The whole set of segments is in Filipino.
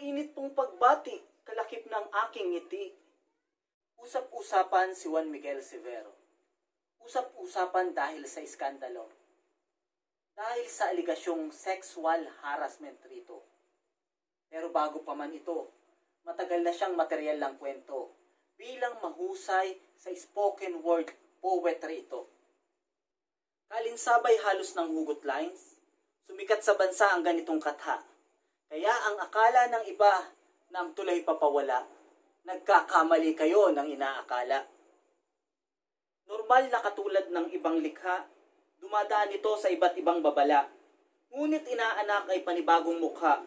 Mainit pong pagbati, kalakip ng aking ngiti. Usap-usapan si Juan Miguel Severo. Usap-usapan dahil sa iskandalo. Dahil sa aligasyong sexual harassment rito. Pero bago pa man ito, matagal na siyang material lang kwento bilang mahusay sa spoken word poetry ito. Kalinsabay halos ng hugot lines, sumikat sa bansa ang ganitong katha. Kaya ang akala ng iba na ang tulay papawala, nagkakamali kayo ng inaakala. Normal na katulad ng ibang likha, dumadaan ito sa iba't ibang babala. Ngunit inaanak ay panibagong mukha.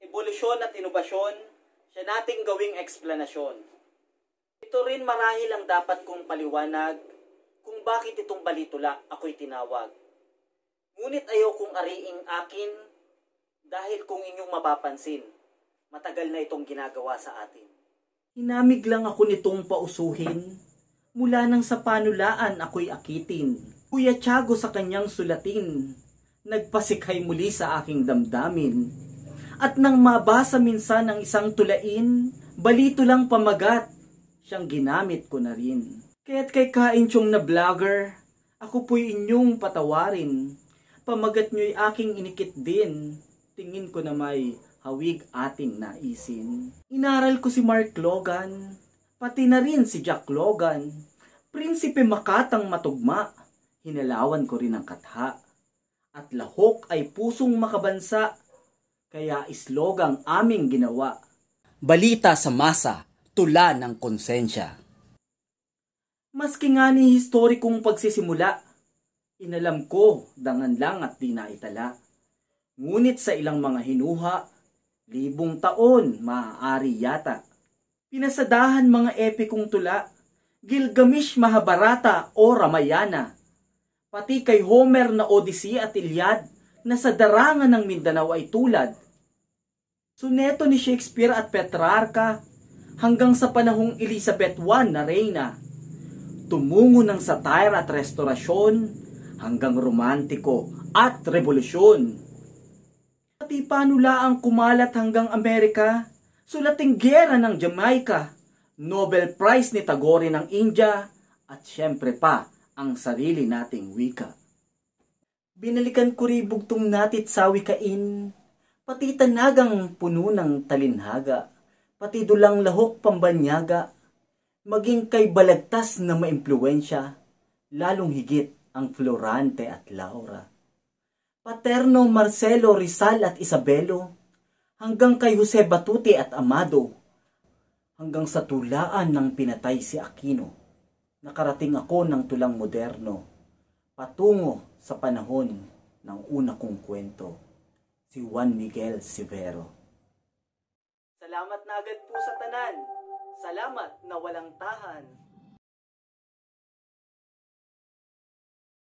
Ebolusyon at inobasyon, siya nating gawing eksplanasyon. Ito rin marahil ang dapat kong paliwanag kung bakit itong balitula ako'y tinawag. Ngunit ayaw kong ariing akin dahil kung inyong mapapansin, matagal na itong ginagawa sa atin. Hinamig lang ako nitong pausuhin. Mula nang sa panulaan ako'y akitin. Kuya Tiago sa kanyang sulatin. Nagpasikay muli sa aking damdamin. At nang mabasa minsan ang isang tulain, balito lang pamagat, siyang ginamit ko na rin. Kaya't kay kainsyong na vlogger, ako po'y inyong patawarin. Pamagat nyo'y aking inikit din, tingin ko na may hawig ating naisin. Inaral ko si Mark Logan, pati na rin si Jack Logan. Prinsipe makatang matugma, hinalawan ko rin ang katha. At lahok ay pusong makabansa, kaya islogang aming ginawa. Balita sa masa, tula ng konsensya. Maski nga ni historikong pagsisimula, inalam ko, dangan lang at di naitala. Ngunit sa ilang mga hinuha, libong taon maaari yata. Pinasadahan mga epikong tula, Gilgamesh Mahabharata o Ramayana. Pati kay Homer na Odyssey at Iliad na sa darangan ng Mindanao ay tulad. Soneto ni Shakespeare at Petrarca hanggang sa panahong Elizabeth I na reyna. Tumungo ng satire at restorasyon hanggang romantiko at revolusyon. Pati panula ang kumalat hanggang Amerika, sulating gera ng Jamaica, Nobel Prize ni Tagore ng India, at syempre pa ang sarili nating wika. Binalikan ko rin bugtong natit sa wikain, pati tanagang puno ng talinhaga, pati dulang lahok pambanyaga, maging kay balagtas na maimpluensya, lalong higit ang Florante at Laura. Paterno Marcelo Rizal at Isabelo, hanggang kay Jose Batuti at Amado, hanggang sa tulaan ng pinatay si Aquino, nakarating ako ng tulang moderno, patungo sa panahon ng una kong kwento, si Juan Miguel Severo. Salamat na agad po sa tanan. Salamat na walang tahan.